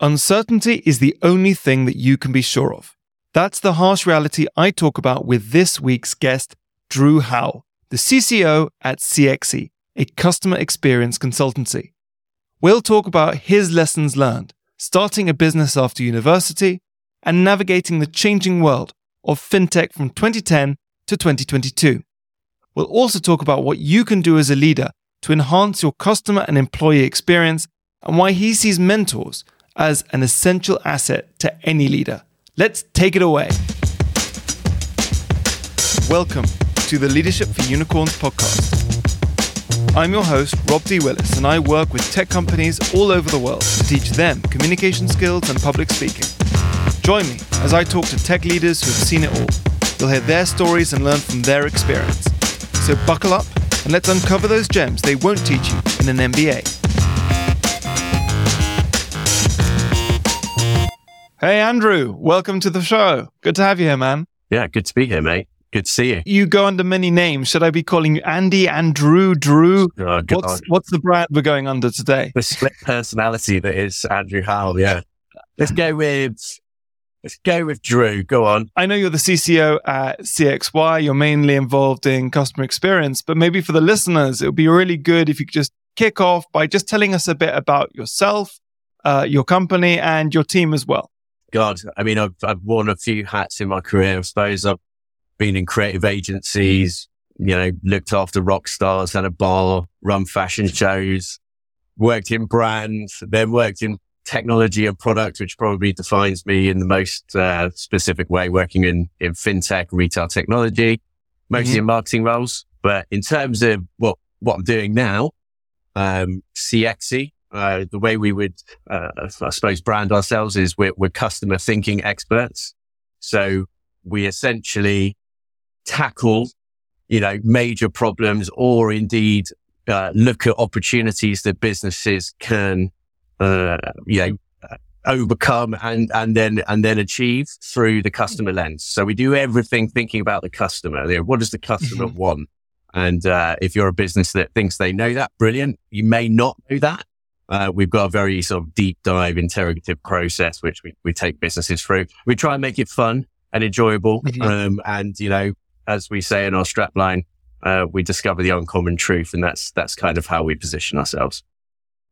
Uncertainty is the only thing that you can be sure of. That's the harsh reality I talk about with this week's guest, Drew Howell, the CCO at CXY, a customer experience consultancy. We'll talk about his lessons learned, starting a business after university, and navigating the changing world of fintech from 2010 to 2022. We'll also talk about what you can do as a leader to enhance your customer and employee experience and why he sees mentors as an essential asset to any leader. Let's take it away. Welcome to the Leadership for Unicorns podcast. I'm your host, Rob D. Willis, and I work with tech companies all over the world to teach them communication skills and public speaking. Join me as I talk to tech leaders who have seen it all. You'll hear their stories and learn from their experience. So buckle up and let's uncover those gems they won't teach you in an MBA. Hey, Andrew, welcome to the show. Good to have you here, man. Yeah, good to be here, mate. Good to see you. You go under many names. Should I be calling you Andy, Andrew, Drew? Oh, what's, what's the brand we're going under today? The split personality that is Andrew Howell. Yeah. Let's go with, let's go with Drew. Go on. I know you're the CCO at CXY. You're mainly involved in customer experience, but maybe for the listeners, it would be really good if you could just kick off by just telling us a bit about yourself, uh, your company, and your team as well. God, I mean, I've, I've worn a few hats in my career. I suppose I've been in creative agencies, you know, looked after rock stars, had a bar, run fashion shows, worked in brands, then worked in technology and product, which probably defines me in the most uh, specific way, working in, in fintech, retail technology, mostly mm-hmm. in marketing roles. But in terms of what, what I'm doing now, um, CXY, uh, the way we would, uh, I suppose, brand ourselves is we're, we're customer thinking experts. So we essentially tackle, you know, major problems or indeed uh, look at opportunities that businesses can, uh, you know, uh, overcome and, and then, and then achieve through the customer lens. So we do everything thinking about the customer. You know, what does the customer mm-hmm. want? And, uh, if you're a business that thinks they know that, brilliant. You may not know that. Uh, we've got a very sort of deep dive interrogative process, which we, we take businesses through. We try and make it fun and enjoyable. Mm-hmm. Um, and, you know, as we say in our strapline, uh, we discover the uncommon truth. And that's, that's kind of how we position ourselves.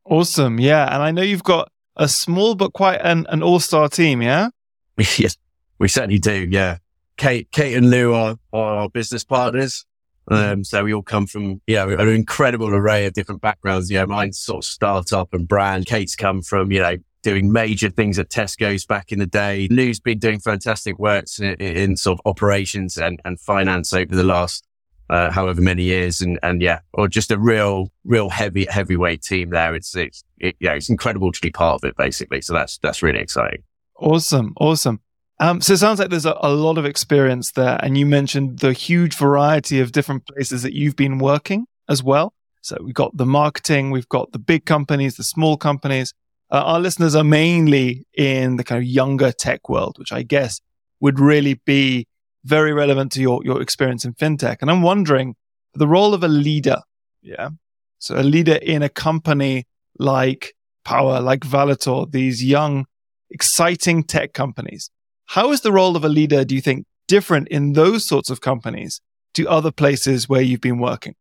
Awesome. Yeah. And I know you've got a small, but quite an, an all star team. Yeah. yes, we certainly do. Yeah. Kate, Kate and Lou are, are our business partners. Um, so we all come from, you know, an incredible array of different backgrounds. You know, mine's sort of startup and brand. Kate's come from, you know, doing major things at Tesco's back in the day. Lou's been doing fantastic works in, in sort of operations and, and finance over the last, uh, however many years. And, and yeah, or just a real, real heavy, heavyweight team there. It's, it's, it, yeah, it's incredible to be part of it basically. So that's, that's really exciting. Awesome. Awesome. Um, so it sounds like there's a, a, lot of experience there. And you mentioned the huge variety of different places that you've been working as well. So we've got the marketing, we've got the big companies, the small companies. Uh, our listeners are mainly in the kind of younger tech world, which I guess would really be very relevant to your, your experience in fintech. And I'm wondering the role of a leader. Yeah. So a leader in a company like Powa, like Valitor, these young, exciting tech companies. How is the role of a leader, do you think, different in those sorts of companies to other places where you've been working?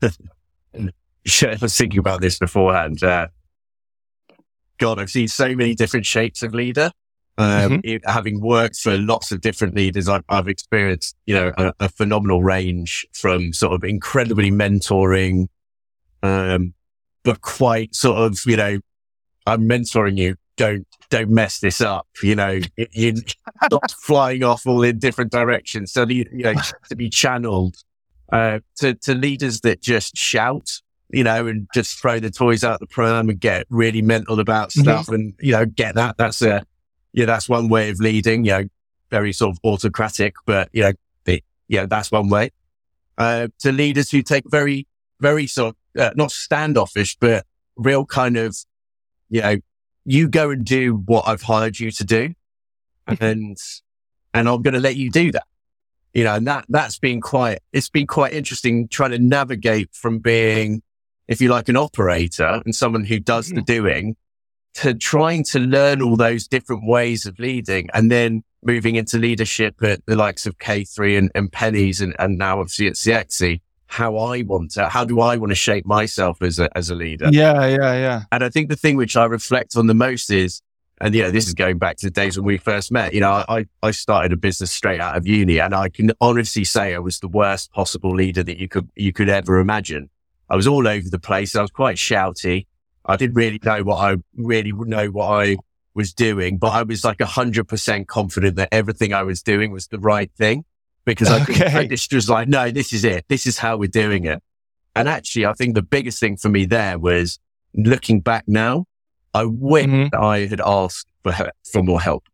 sure, I was thinking about this beforehand. Uh, God, I've seen so many different shapes of leader. Um, mm-hmm. it, having worked for lots of different leaders, I've, I've experienced, you know, a, a, phenomenal range from sort of incredibly mentoring, um, but quite sort of, you know, I'm mentoring you don't don't mess this up. You know, you're not flying off all in different directions. So you, you know to be channeled uh, to to leaders that just shout, you know, and just throw the toys out the pram and get really mental about mm-hmm. stuff, mm-hmm. and you know, get that. That's a yeah, that's one way of leading. You know, very sort of autocratic, but you know, yeah, that's one way. Uh, to leaders who take very, very sort of uh, not standoffish, but real kind of, you know, you go and do what I've hired you to do. And, and I'm going to let you do that. You know, and that, that's been quite, it's been quite interesting trying to navigate from being, if you like, an operator and someone who does the mm-hmm. doing to trying to learn all those different ways of leading and then moving into leadership at the likes of K3 and, and Pennies and, and now obviously at CXY, how I want to, how do I want to shape myself as a, as a leader? Yeah, yeah, yeah. And I think the thing which I reflect on the most is, and you know, this is going back to the days when we first met, you know, I, I started a business straight out of uni and I can honestly say I was the worst possible leader that you could, you could ever imagine. I was all over the place. I was quite shouty. I didn't really know what I really know what I was doing, but I was like a hundred percent confident that everything I was doing was the right thing because I, okay. I just was like, no, this is it. This is how we're doing it. And actually, I think the biggest thing for me there was looking back now, I wish mm-hmm. I had asked for, for more help.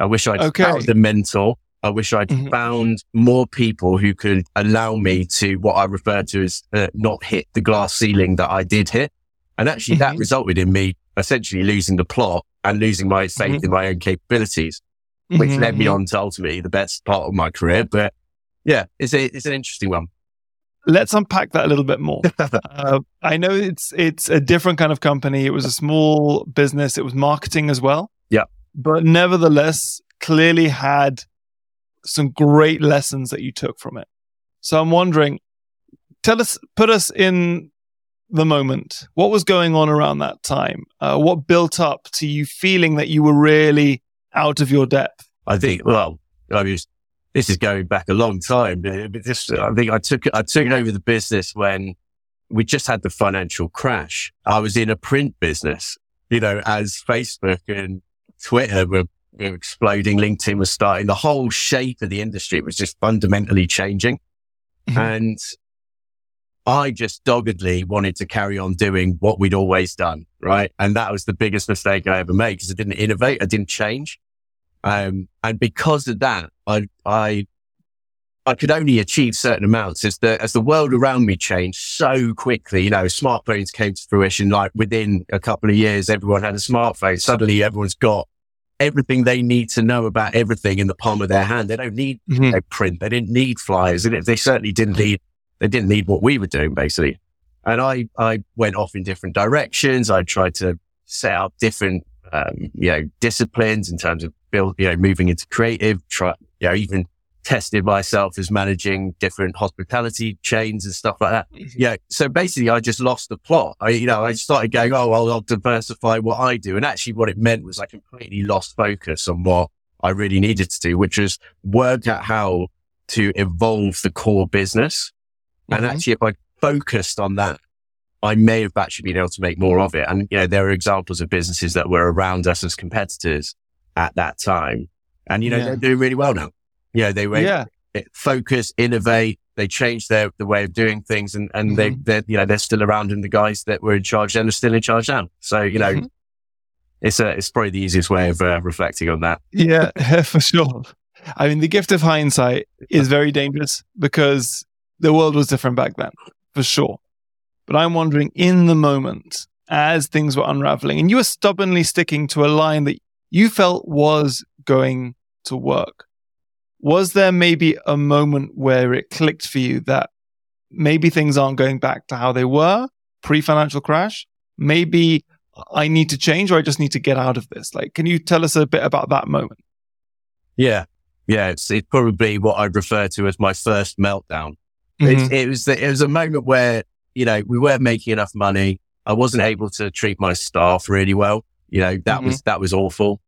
I wish I'd okay. found a mentor. I wish I'd mm-hmm. found more people who could allow me to what I refer to as uh, not hit the glass ceiling that I did hit. And actually mm-hmm. that resulted in me essentially losing the plot and losing my faith mm-hmm. in my own capabilities, which mm-hmm. led me mm-hmm. on to ultimately the best part of my career. But yeah, it's a, it's an interesting one. Let's unpack that a little bit more. uh, I know it's it's a different kind of company. It was a small business. It was marketing as well. Yeah, but nevertheless, clearly had some great lessons that you took from it. So I'm wondering, tell us, put us in the moment? What was going on around that time? Uh, what built up to you feeling that you were really out of your depth? I think, well, I mean, this is going back a long time. But this, I think I took, I took over the business when we just had the financial crash. I was in a print business, you know, as Facebook and Twitter were, were exploding. LinkedIn was starting. The whole shape of the industry was just fundamentally changing. Mm-hmm. And I just doggedly wanted to carry on doing what we'd always done. Right. And that was the biggest mistake I ever made because I didn't innovate. I didn't change. Um, and because of that, I, I, I could only achieve certain amounts as the, as the world around me changed so quickly. You know, smartphones came to fruition. Like within a couple of years, everyone had a smartphone. Suddenly everyone's got everything they need to know about everything in the palm of their hand. They don't need mm-hmm. print. They didn't need flyers. And they certainly didn't need they didn't need what we were doing basically. And I, I went off in different directions. I tried to set up different, um, you know, disciplines in terms of build, you know, moving into creative, try, you know, even tested myself as managing different hospitality chains and stuff like that. Mm-hmm. Yeah. So basically I just lost the plot. I, you know, I started going, Oh, well, I'll diversify what I do. And actually what it meant was I completely lost focus on what I really needed to do, which was work out how to evolve the core business and mm-hmm. actually, if I focused on that, I may have actually been able to make more of it. And, you know, there are examples of businesses that were around us as competitors at that time. And, you know, yeah. they're doing really well now. You know, they were yeah. focus, innovate. They changed their, the way of doing things and, and mm-hmm. they, they're, you know, they're still around and the guys that were in charge then are still in charge now. So, you know, mm-hmm. it's a, it's probably the easiest way of uh, reflecting on that. Yeah, for sure. I mean, the gift of hindsight is very dangerous because the world was different back then, for sure. But I'm wondering in the moment, as things were unraveling, and you were stubbornly sticking to a line that you felt was going to work, was there maybe a moment where it clicked for you that maybe things aren't going back to how they were pre financial crash? Maybe I need to change or I just need to get out of this? Like, can you tell us a bit about that moment? Yeah. Yeah. It's, it's probably what I'd refer to as my first meltdown. Mm-hmm. It, it, was the, it was a moment where you know we weren't making enough money. I wasn't able to treat my staff really well. You know that mm-hmm. was that was awful.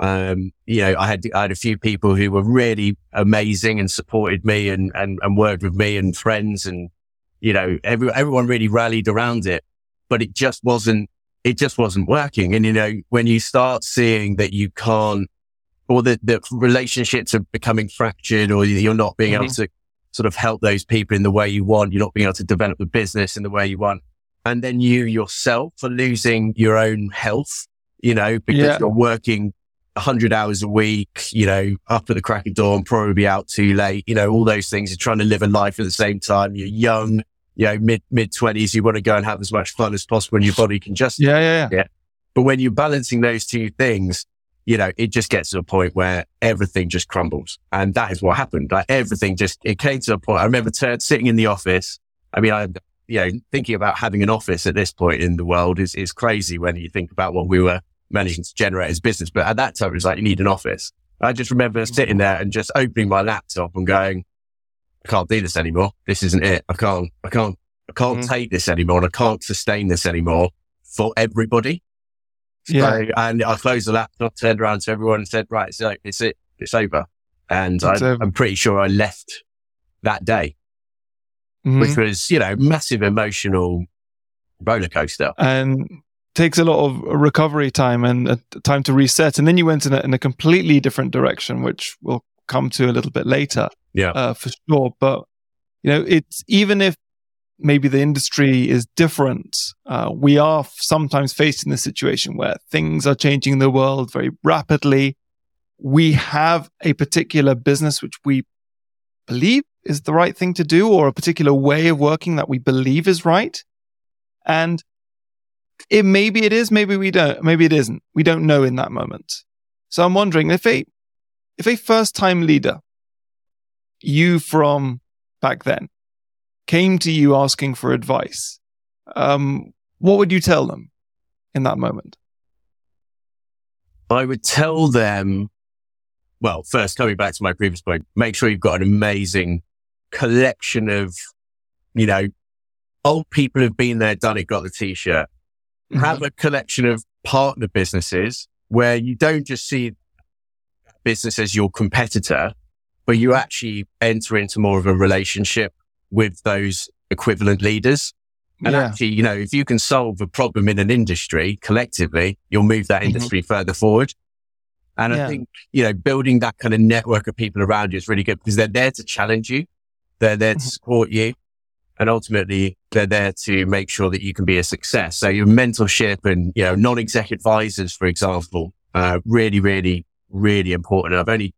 Um, you know, I had I had a few people who were really amazing and supported me and and, and worked with me and friends and you know every, everyone really rallied around it, but it just wasn't it just wasn't working. And you know when you start seeing that you can't or that the relationships are becoming fractured or you're not being mm-hmm. able to sort of help those people in the way you want. You're not being able to develop the business in the way you want. And then you yourself are losing your own health, you know, because yeah. you're working hundred hours a week, you know, up at the crack of dawn, probably out too late, you know, all those things. You're trying to live a life at the same time. You're young, you know, mid, mid twenties. You want to go and have as much fun as possible and your body can just, yeah, yeah, yeah. yeah. But when you're balancing those two things, you know, it just gets to a point where everything just crumbles. And that is what happened. Like everything just, it came to a point. I remember t- sitting in the office. I mean, I, you know, thinking about having an office at this point in the world is, is crazy when you think about what we were managing to generate as business. But at that time, it was like, you need an office. I just remember sitting there and just opening my laptop and going, I can't do this anymore. This isn't it. I can't, I can't, I can't mm. take this anymore. And I can't sustain this anymore for everybody. So, yeah. and I closed the laptop, turned around to everyone and said, right, so it's it. It's over. And I, I'm pretty sure I left that day, mm-hmm. which was, you know, massive emotional roller coaster. And takes a lot of recovery time and uh, time to reset. And then you went in a, in a completely different direction, which we'll come to a little bit later. Yeah. Uh, for sure. But, you know, it's even if maybe the industry is different, uh, we are sometimes facing the situation where things are changing in the world very rapidly. We have a particular business which we believe is the right thing to do or a particular way of working that we believe is right. And it maybe it is, maybe we don't, maybe it isn't. We don't know in that moment. So I'm wondering if a if a first time leader, you from back then, came to you asking for advice, um, what would you tell them in that moment? I would tell them, well, first coming back to my previous point, make sure you've got an amazing collection of, you know, old people who've been there, done it, got the t-shirt. Mm-hmm. Have a collection of partner businesses where you don't just see business as your competitor, but you actually enter into more of a relationship with those equivalent leaders. And yeah. actually, you know, if you can solve a problem in an industry collectively, you'll move that mm-hmm. industry mm-hmm. further forward. And yeah. I think, you know, building that kind of network of people around you is really good because they're there to challenge you. They're there to mm-hmm. support you. And ultimately they're there to make sure that you can be a success. So your mentorship and, you know, non-exec advisors, for example, uh, really, really, really important. I've only,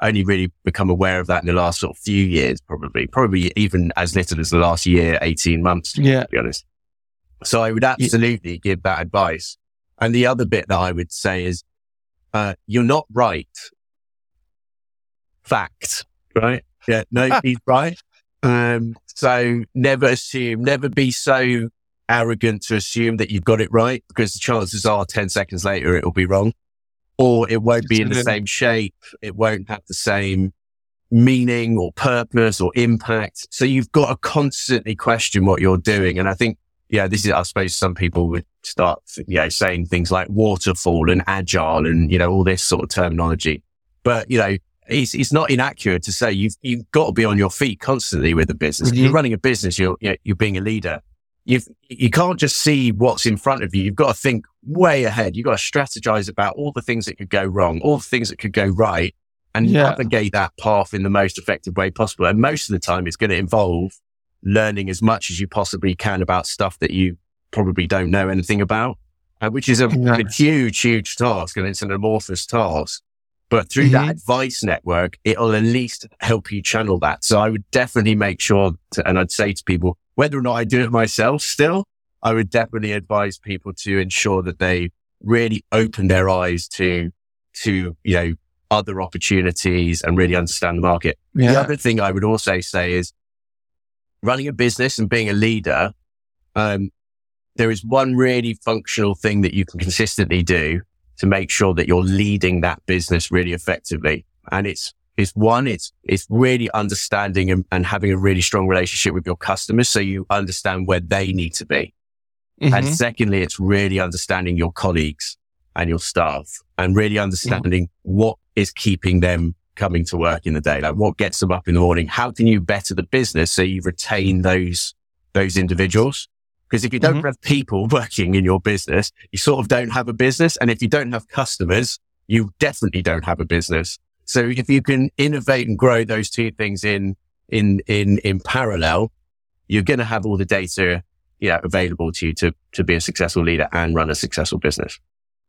only really become aware of that in the last sort of few years, probably, probably even as little as the last year, 18 months, yeah. to be honest. So I would absolutely yeah. give that advice. And the other bit that I would say is, uh, you're not right. Fact, right? Yeah, nobody's right. Um, so never assume, never be so arrogant to assume that you've got it right because the chances are 10 seconds later it'll be wrong or it won't be in the same shape. It won't have the same meaning or purpose or impact. So you've got to constantly question what you're doing. And I think, yeah, this is, I suppose some people would start, you know, saying things like waterfall and agile and, you know, all this sort of terminology. But, you know, it's, it's not inaccurate to say you've, you've got to be on your feet constantly with the business. Mm-hmm. You're running a business. You're, you're being a leader. You've, you can't just see what's in front of you. You've got to think way ahead. You've got to strategize about all the things that could go wrong, all the things that could go right and yeah. navigate that path in the most effective way possible. And most of the time it's going to involve learning as much as you possibly can about stuff that you probably don't know anything about, uh, which is a, a, huge, huge task and it's an amorphous task. But through mm-hmm. that advice network, it'll at least help you channel that. So I would definitely make sure to, and I'd say to people, whether or not I do it myself still, I would definitely advise people to ensure that they really open their eyes to, to, you know, other opportunities and really understand the market. Yeah. The other thing I would also say is running a business and being a leader. Um, there is one really functional thing that you can consistently do to make sure that you're leading that business really effectively. And it's, it's one, it's, it's really understanding and, and having a really strong relationship with your customers. So you understand where they need to be. Mm-hmm. And secondly, it's really understanding your colleagues and your staff and really understanding what is keeping them coming to work in the day. Like what gets them up in the morning? How can you better the business so you retain those, those individuals? Because if you don't mm-hmm. have people working in your business, you sort of don't have a business. And if you don't have customers, you definitely don't have a business. So if you can innovate and grow those two things in, in, in, in parallel, you're going to have all the data, you know, available to you to, to be a successful leader and run a successful business.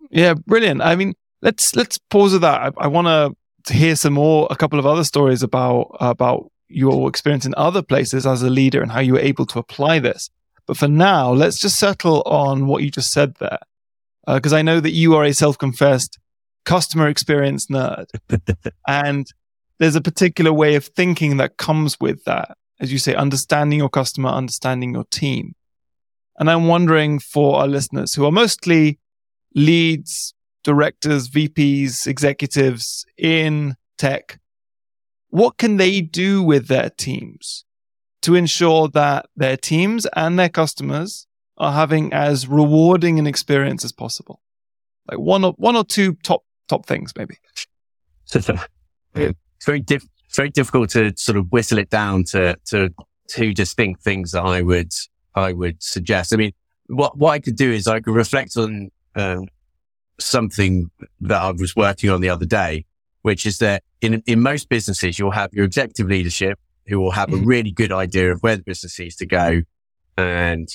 Yeah. Brilliant. I mean, let's, let's pause at that. I, I want to hear some more, a couple of other stories about, about your experience in other places as a leader and how you were able to apply this. But for now, let's just settle on what you just said there. Because uh, I know that you are a self confessed customer experience nerd. and there's a particular way of thinking that comes with that. As you say, understanding your customer, understanding your team. And I'm wondering for our listeners who are mostly leads, directors, VPs, executives in tech, what can they do with their teams to ensure that their teams and their customers are having as rewarding an experience as possible? Like one or one or two top top things, maybe. It's very diff- very difficult to sort of whistle it down to to two distinct things that I would I would suggest. I mean, what what I could do is I could reflect on um, something that I was working on the other day, which is that in in most businesses you'll have your executive leadership who will have mm-hmm. a really good idea of where the business needs to go and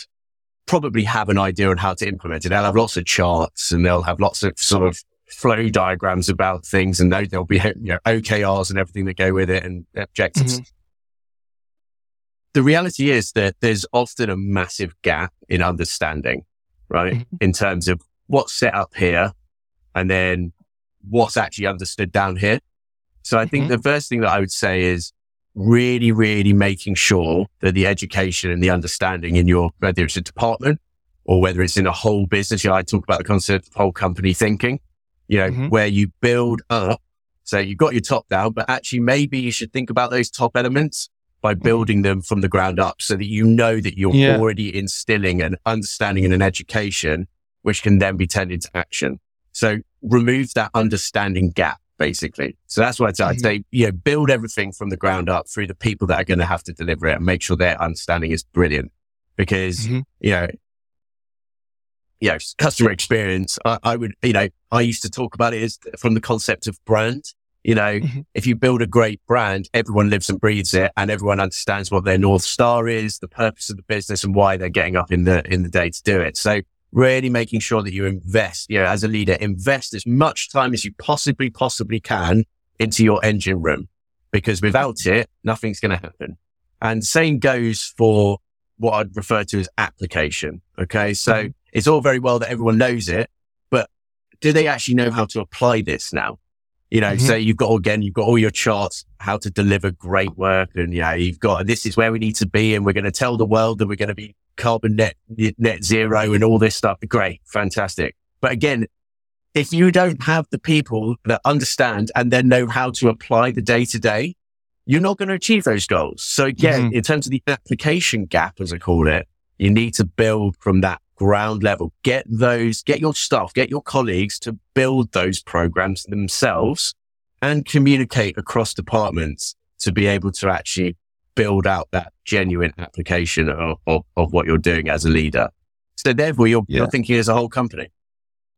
probably have an idea on how to implement it. They'll have lots of charts and they'll have lots of sort of flow diagrams about things and there'll be you know, OKRs and everything that go with it and objectives. Mm-hmm. The reality is that there's often a massive gap in understanding, right? Mm-hmm. In terms of what's set up here and then what's actually understood down here. So I think mm-hmm. the first thing that I would say is really, really making sure that the education and the understanding in your, whether it's a department or whether it's in a whole business, you know, I talk about the concept of whole company thinking, you know, mm-hmm. where you build up. So you've got your top down, but actually maybe you should think about those top elements by mm-hmm. building them from the ground up so that you know that you're yeah. already instilling an understanding and an education, which can then be turned into action. So remove that understanding gap basically. So that's what I'd say. I'd say, you know, build everything from the ground up through the people that are going to have to deliver it and make sure their understanding is brilliant because, mm-hmm. you know, you know, customer experience, I, I, would, you know, I used to talk about it as from the concept of brand. You know, mm-hmm. if you build a great brand, everyone lives and breathes it and everyone understands what their North Star is, the purpose of the business and why they're getting up in the, in the day to do it. So really making sure that you invest, you know, as a leader, invest as much time as you possibly, possibly can into your engine room because without it, nothing's going to happen. And same goes for what I'd refer to as application. Okay. So mm-hmm. it's all very well that everyone knows it, but do they actually know how to apply this now? You know, mm-hmm. so you've got, again, you've got all your charts, how to deliver great work. And, yeah, you've got, this is where we need to be. And we're going to tell the world that we're going to be carbon net, net zero and all this stuff. Great. Fantastic. But again, if you don't have the people that understand and then know how to apply the day to day, you're not going to achieve those goals. So again, mm-hmm. in terms of the application gap, as I call it, you need to build from that ground level. Get those, get your staff, get your colleagues to build those programs themselves and communicate across departments to be able to actually build out that genuine application of, of, of what you're doing as a leader. So therefore, you're, yeah. you're thinking as a whole company.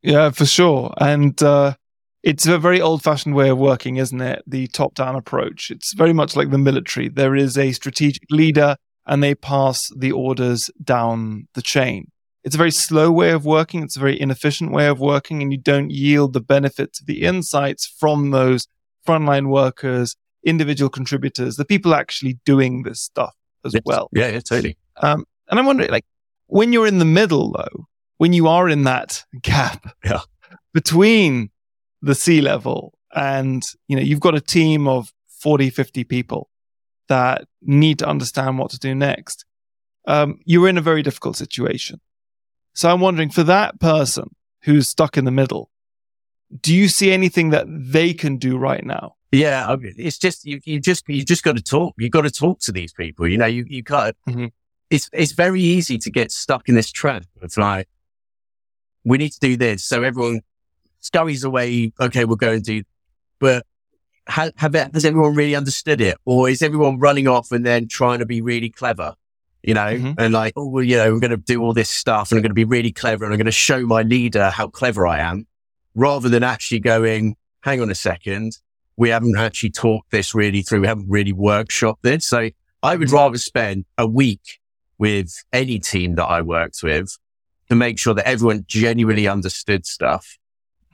Yeah, for sure. And uh, it's a very old fashioned way of working, isn't it? The top down approach. It's very much like the military. There is a strategic leader and they pass the orders down the chain. It's a very slow way of working. It's a very inefficient way of working, and you don't yield the benefits of the insights from those frontline workers individual contributors, the people actually doing this stuff as yes. well. Yeah, yeah, totally. Um, and I'm wondering, like, when you're in the middle, though, when you are in that gap yeah. between the C level and, you know, you've got a team of 40, 50 people that need to understand what to do next. Um, you're in a very difficult situation. So I'm wondering for that person who's stuck in the middle, do you see anything that they can do right now yeah, I mean, it's just you. You just you just got to talk. You got to talk to these people. You know, you you got. Mm-hmm. It's it's very easy to get stuck in this trap. It's like we need to do this, so everyone scurries away. Okay, we'll go and do. But have, have has everyone really understood it, or is everyone running off and then trying to be really clever? You know, mm-hmm. and like, oh, well, you know, we're going to do all this stuff, and I'm going to be really clever, and I'm going to show my leader how clever I am, rather than actually going, hang on a second we haven't actually talked this really through. We haven't really workshopped this. So I would rather spend a week with any team that I worked with to make sure that everyone genuinely understood stuff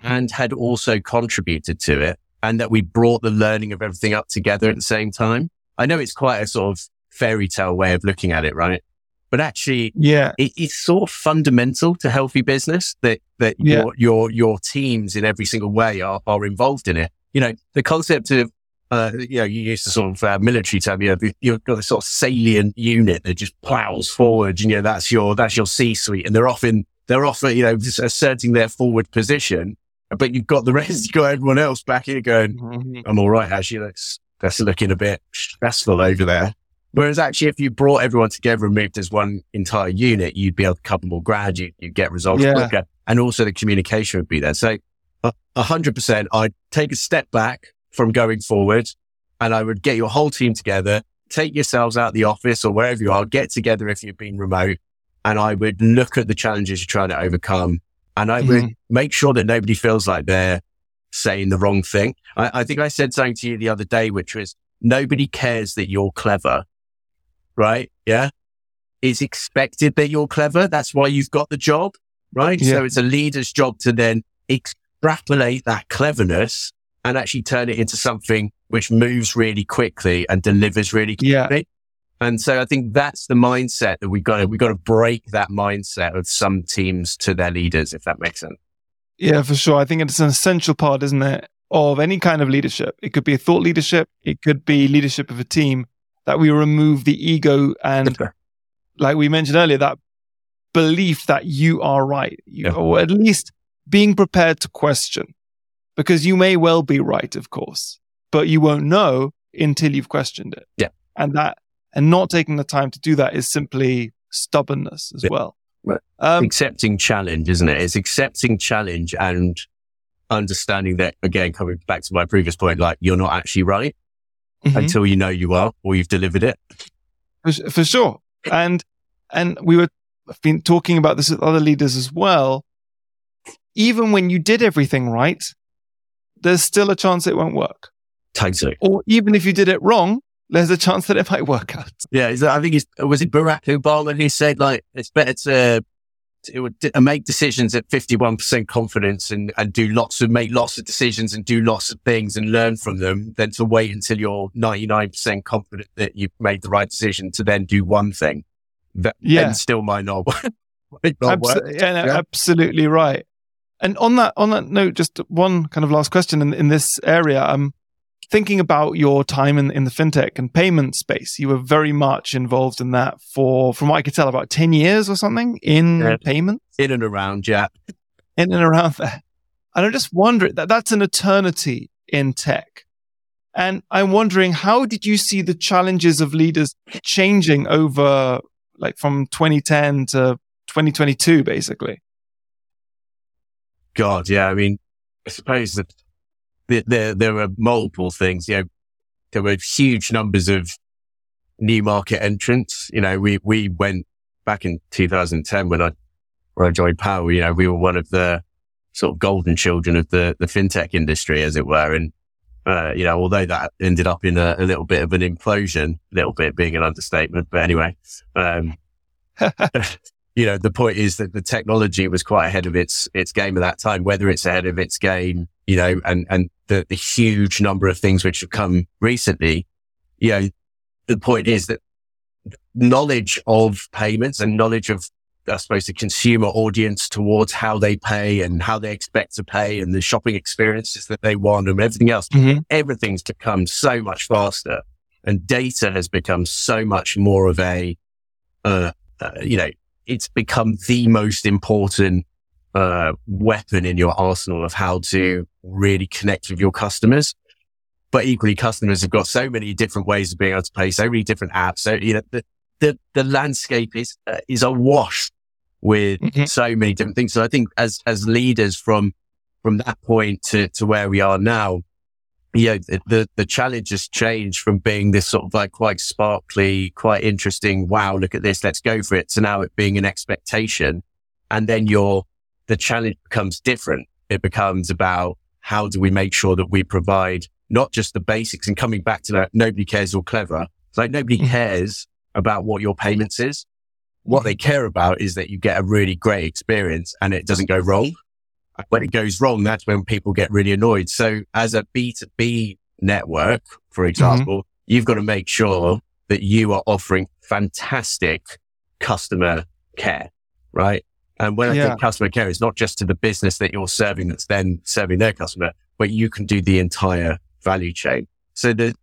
and had also contributed to it and that we brought the learning of everything up together at the same time. I know it's quite a sort of fairy tale way of looking at it, right? But actually, yeah, it, it's sort of fundamental to healthy business that, that yeah. your, your, your teams in every single way are, are involved in it you know, the concept of, uh, you know, you use the sort of uh, military term, you know, you've got a sort of salient unit that just plows forward. And, you know, that's your, that's your C suite and they're often, they're often, you know, asserting their forward position. but you've got the rest, you've got everyone else back here going, Mhm. I'm all right. Actually, that's, that's looking a bit stressful over there. Whereas actually, if you brought everyone together and moved as one entire unit, you'd be able to cover more ground. You, you'd get results Yeah. quicker. And also the communication would be there. So a hundred percent, I'd take a step back from going forward and I would get your whole team together, take yourselves out the office or wherever you are, get together if you've been remote. And I would look at the challenges you're trying to overcome. And I would Mhm. make sure that nobody feels like they're saying the wrong thing. I, I think I said something to you the other day, which was nobody cares that you're clever, right? Yeah. It's expected that you're clever. That's why you've got the job, right? Yeah. So it's a leader's job to then extrapolate that cleverness and actually turn it into something which moves really quickly and delivers really Yeah. and so I think that's the mindset that we've got to, we've got to break that mindset of some teams to their leaders, if that makes sense. Yeah, for sure. I think it's an essential part, isn't it, of any kind of leadership. It could be a thought leadership, it could be leadership of a team, that we remove the ego and, like we mentioned earlier, that belief that you are right, you, Yeah. or at least being prepared to question, because you may well be right, of course, but you won't know until you've questioned it. Yeah. And that, and not taking the time to do that is simply stubbornness as Yeah. well. Right. Um, accepting challenge, isn't it? It's accepting challenge and understanding that, again, coming back to my previous point, like you're not actually right mhm. until you know you are or you've delivered it. for, for sure. And and we were been talking about this with other leaders as well. Even when you did everything right, there's still a chance it won't work. Totally. Or even if you did it wrong, there's a chance that it might work out. Yeah. I think it's, was it Barack Obama who said like, it's better to, it would d- make decisions at 51% confidence and, and do lots of, make lots of decisions and do lots of things and learn from them than to wait until you're 99% confident that you've made the right decision to then do one thing that Yeah. then still might not, might not work. Yeah, no, Yeah. absolutely right. And on that on that note, just one kind of last question in, in this area. Um, thinking about your time in, in the fintech and payment space, you were very much involved in that for, from what I could tell, about ten years or something in Yeah. payment. In and around, yeah. in and around there. And I'm just wondering that that's an eternity in tech. And I'm wondering, how did you see the challenges of leaders changing over like from 2010 to 2022, basically? God, yeah. I mean, I suppose that there, there, were multiple things. You know, there were huge numbers of new market entrants. You know, we, we went back in 2010 when I, when I joined Powa, you know, we were one of the sort of golden children of the, the fintech industry, as it were. And, uh, you know, although that ended up in a, a little bit of an implosion, a little bit being an understatement, but anyway, um, you know, the point is that the technology was quite ahead of its its game at that time. Whether it's ahead of its game, you know, and and the the huge number of things which have come recently, you know, the point is that knowledge of payments and knowledge of I suppose the consumer audience towards how they pay and how they expect to pay and the shopping experiences that they want and everything else Mhm. everything's become so much faster and data has become so much more of a, uh, uh, you know, it's become the most important, uh, weapon in your arsenal of how to really connect with your customers. But equally, customers have got so many different ways of being able to pay, so many different apps. So, you know, the, the, the landscape is, uh, is awash with Mhm. so many different things. So I think as, as leaders from, from that point to, to where we are now, yeah, the, the, the challenge has changed from being this sort of like quite sparkly, quite interesting. Wow, look at this. Let's go for it. To now it being an expectation. And then your, the challenge becomes different. It becomes about how do we make sure that we provide not just the basics and coming back to that, nobody cares or clever. It's like nobody Mhm. cares about what your payments is. What they care about is that you get a really great experience and it doesn't go wrong when it goes wrong, that's when people get really annoyed. So as a B2B network, for example, you've got to make sure that you are offering fantastic customer care, right? And when I Yeah. think customer care, it's not just to the business that you're serving that's then serving their customer, but you can do the entire value chain. So the,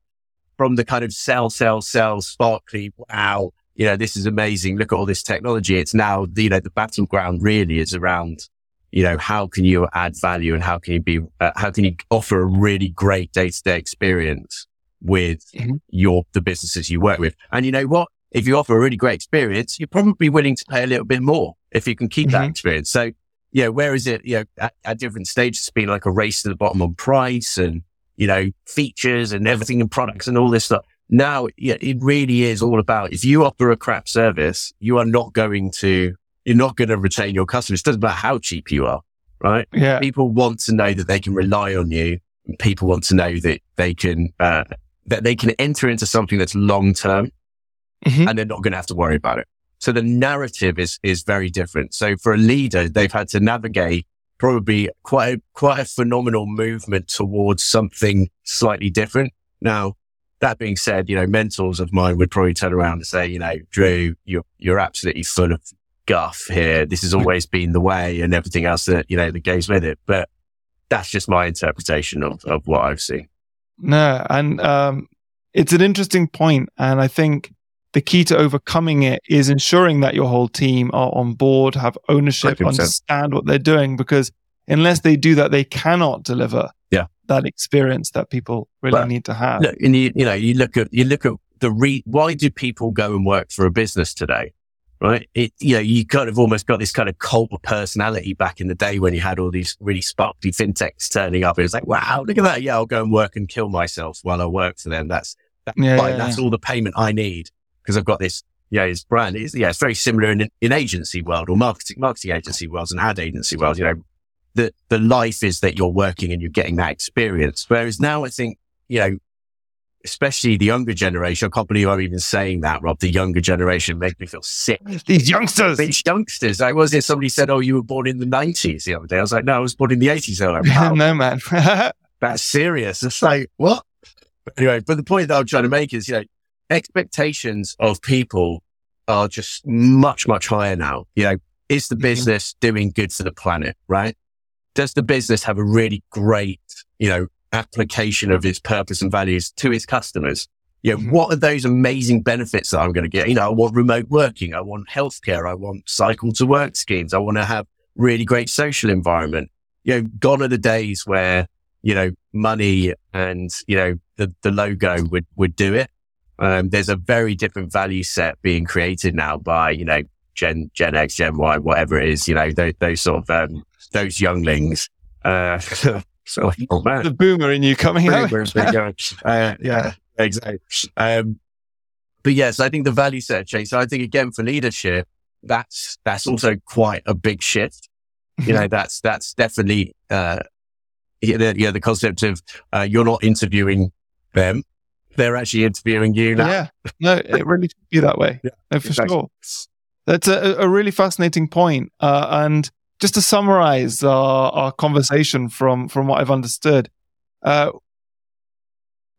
from the kind of sell, sell, sell, sparkly, wow, you know, this is amazing. Look at all this technology. It's now, you know, the battleground really is around you know, how can you add value and how can you be, uh, how can you offer a really great day to day experience with mm-hmm. your, the businesses you work with? And you know what? If you offer a really great experience, you're probably willing to pay a little bit more if you can keep mm-hmm. that experience. So, yeah, where is it, you know, at, at different stages, it's been like a race to the bottom on price and, you know, features and everything and products and all this stuff. Now, yeah, it really is all about if you offer a crap service, you are not going to you're not going to retain your customers. It doesn't matter how cheap you are, right? Yeah. People want to know that they can rely on you. People want to know that they can, uh, that they can enter into something that's long term mm-hmm. and they're not going to have to worry about it. So the narrative is, is very different. So for a leader, they've had to navigate probably quite a, quite a phenomenal movement towards something slightly different. Now, that being said, you know, mentors of mine would probably turn around and say, you know, Drew, you're, you're absolutely full of guff here. This has always been the way and everything else that, you know, that goes with it. But that's just my interpretation of, of what I've seen. No, and um, it's an interesting point, And I think the key to overcoming it is ensuring that your whole team are on board, have ownership, 100%. understand what they're doing, because unless they do that, they cannot deliver yeah. that experience that people really but, need to have. Look, and you, you know, you look at, you look at the re, why do people go and work for a business today? right? It, you know, you kind of almost got this kind of cult personality back in the day when you had all these really sparkly fintechs turning up. It was like, wow, look at that. Yeah, I'll go and work and kill myself while I work for them. That's, that's yeah, fine. Yeah, that's all the payment I need because I've got this, yeah, this brand. It's, yeah, it's very similar in, in agency world or marketing, marketing agency worlds and ad agency world. You know, the, the life is that you're working and you're getting that experience. Whereas now I think, you know, especially the younger generation. I can't believe I'm even saying that, Rob. The younger generation make me feel sick. These youngsters. These youngsters. I was there. Somebody said, Oh, you were born in the 90s the other day. I was like, No, I was born in the 80s. Like, wow, no, man. that's serious. It's like, what? Anyway, but the point that I'm trying to make is, you know, expectations of people are just much, much higher now. You know, is the mm-hmm. business doing good for the planet, right? Does the business have a really great, you know, application of its purpose and values to its customers. You know, mm-hmm. what are those amazing benefits that I'm going to get? You know, I want remote working. I want healthcare. I want cycle to work schemes. I want to have really great social environment. You know, gone are the days where, you know, money and, you know, the, the logo would, would do it. Um, there's a very different value set being created now by, you know, Gen, Gen X, Gen Y, whatever it is, you know, those, those sort of, um, those younglings. Uh, So like, oh man, the boomer in you coming out. uh, yeah, exactly. Um, but yes, I think the value set change. So I think again for leadership, that's that's also quite a big shift. You know, that's that's definitely uh, yeah, the, yeah, the concept of uh, you're not interviewing them; they're actually interviewing you. Now. Yeah, no, it really should be that way. Yeah, no, for exactly. sure. That's a, a really fascinating point. Uh, and just to summarize our, our conversation from, from what I've understood, uh,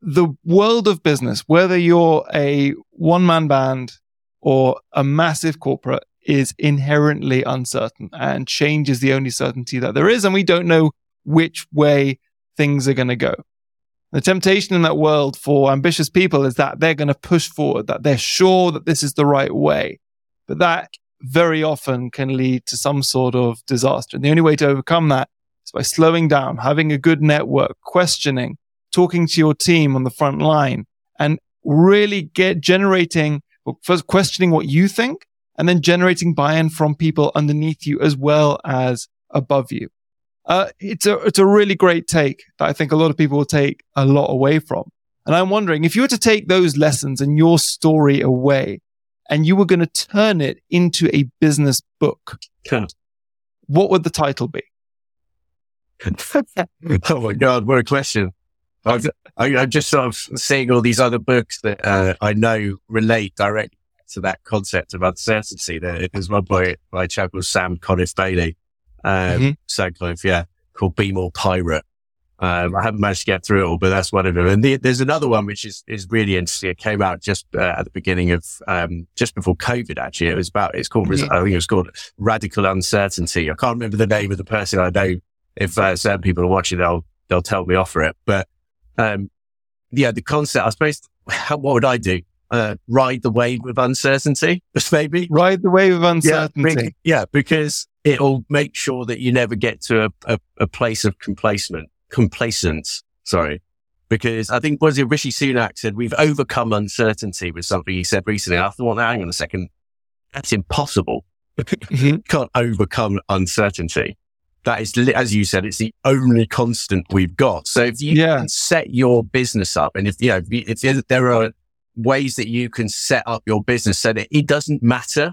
the world of business, whether you're a one man band or a massive corporate, is inherently uncertain and change is the only certainty that there is. And we don't know which way things are going to go. The temptation in that world for ambitious people is that they're going to push forward, that they're sure that this is the right way. But that very often can lead to some sort of disaster. And the only way to overcome that is by slowing down, having a good network, questioning, talking to your team on the front line and really get generating, first questioning what you think and then generating buy-in from people underneath you as well as above you. Uh, it's a, it's a really great take that I think a lot of people will take a lot away from. And I'm wondering if you were to take those lessons and your story away, and you were going to turn it into a business book, what would the title be? oh my God, what a question. i am just sort of seeing all these other books that uh, I know relate directly to that concept of uncertainty. There's one by, by a chap called Sam Conniff Bailey. Um, mm-hmm. So kind of, yeah, called Be More Pirate. Um, I haven't managed to get through it all, but that's one of them. And the, there's another one which is, is really interesting. It came out just uh, at the beginning of, um, just before COVID, actually. It was about, it's called, mm-hmm. I think it was called Radical Uncertainty. I can't remember the name of the person. I know if uh, certain people are watching, they'll, they'll tell me off for it. But, um, yeah, the concept, I suppose, what would I do? Uh, ride the wave of uncertainty, maybe. Ride the wave of uncertainty. Yeah, yeah because it'll make sure that you never get to a, a, a place of complacement, complacence. Sorry. Because I think, was it Rishi Sunak said, we've overcome uncertainty with something he said recently. I thought, well, hang on a second. That's impossible. Mhm. Can't overcome uncertainty. That is, as you said, it's the only constant we've got. So if you Yeah. can set your business up and if, you know, if there are ways that you can set up your business so that it doesn't matter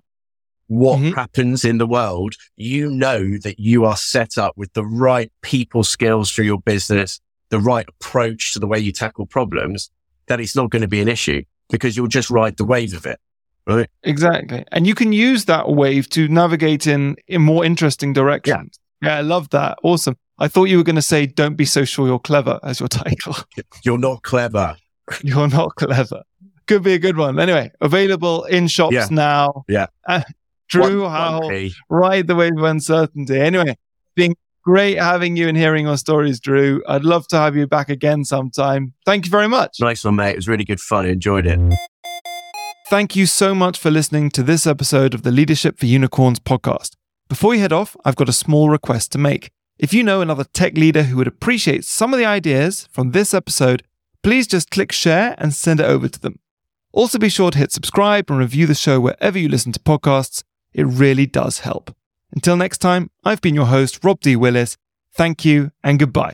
what Mhm. happens in the world, you know that you are set up with the right people skills for your business, the right approach to the way you tackle problems, that it's not going to be an issue because you'll just ride the wave of it. Right. Exactly. And you can use that wave to navigate in, in more interesting directions. Yeah. I love that. Awesome. I thought you were going to say, don't be so sure you're clever as your title. You're not clever. you're not clever. Could be a good one. Anyway, available in shops Yeah. now. Yeah. Uh, Drew One- Howell, one ride the wave of uncertainty. Anyway, been great having you and hearing your stories, Drew. I'd love to have you back again sometime. Thank you very much. Nice one, mate. It was really good fun. I enjoyed it. Thank you so much for listening to this episode of the Leadership for Unicorns podcast. Before you head off, I've got a small request to make. If you know another tech leader who would appreciate some of the ideas from this episode, please just click share and send it over to them. Also, be sure to hit subscribe and review the show wherever you listen to podcasts. It really does help. Until next time, I've been your host, Rob D. Willis. Thank you and goodbye.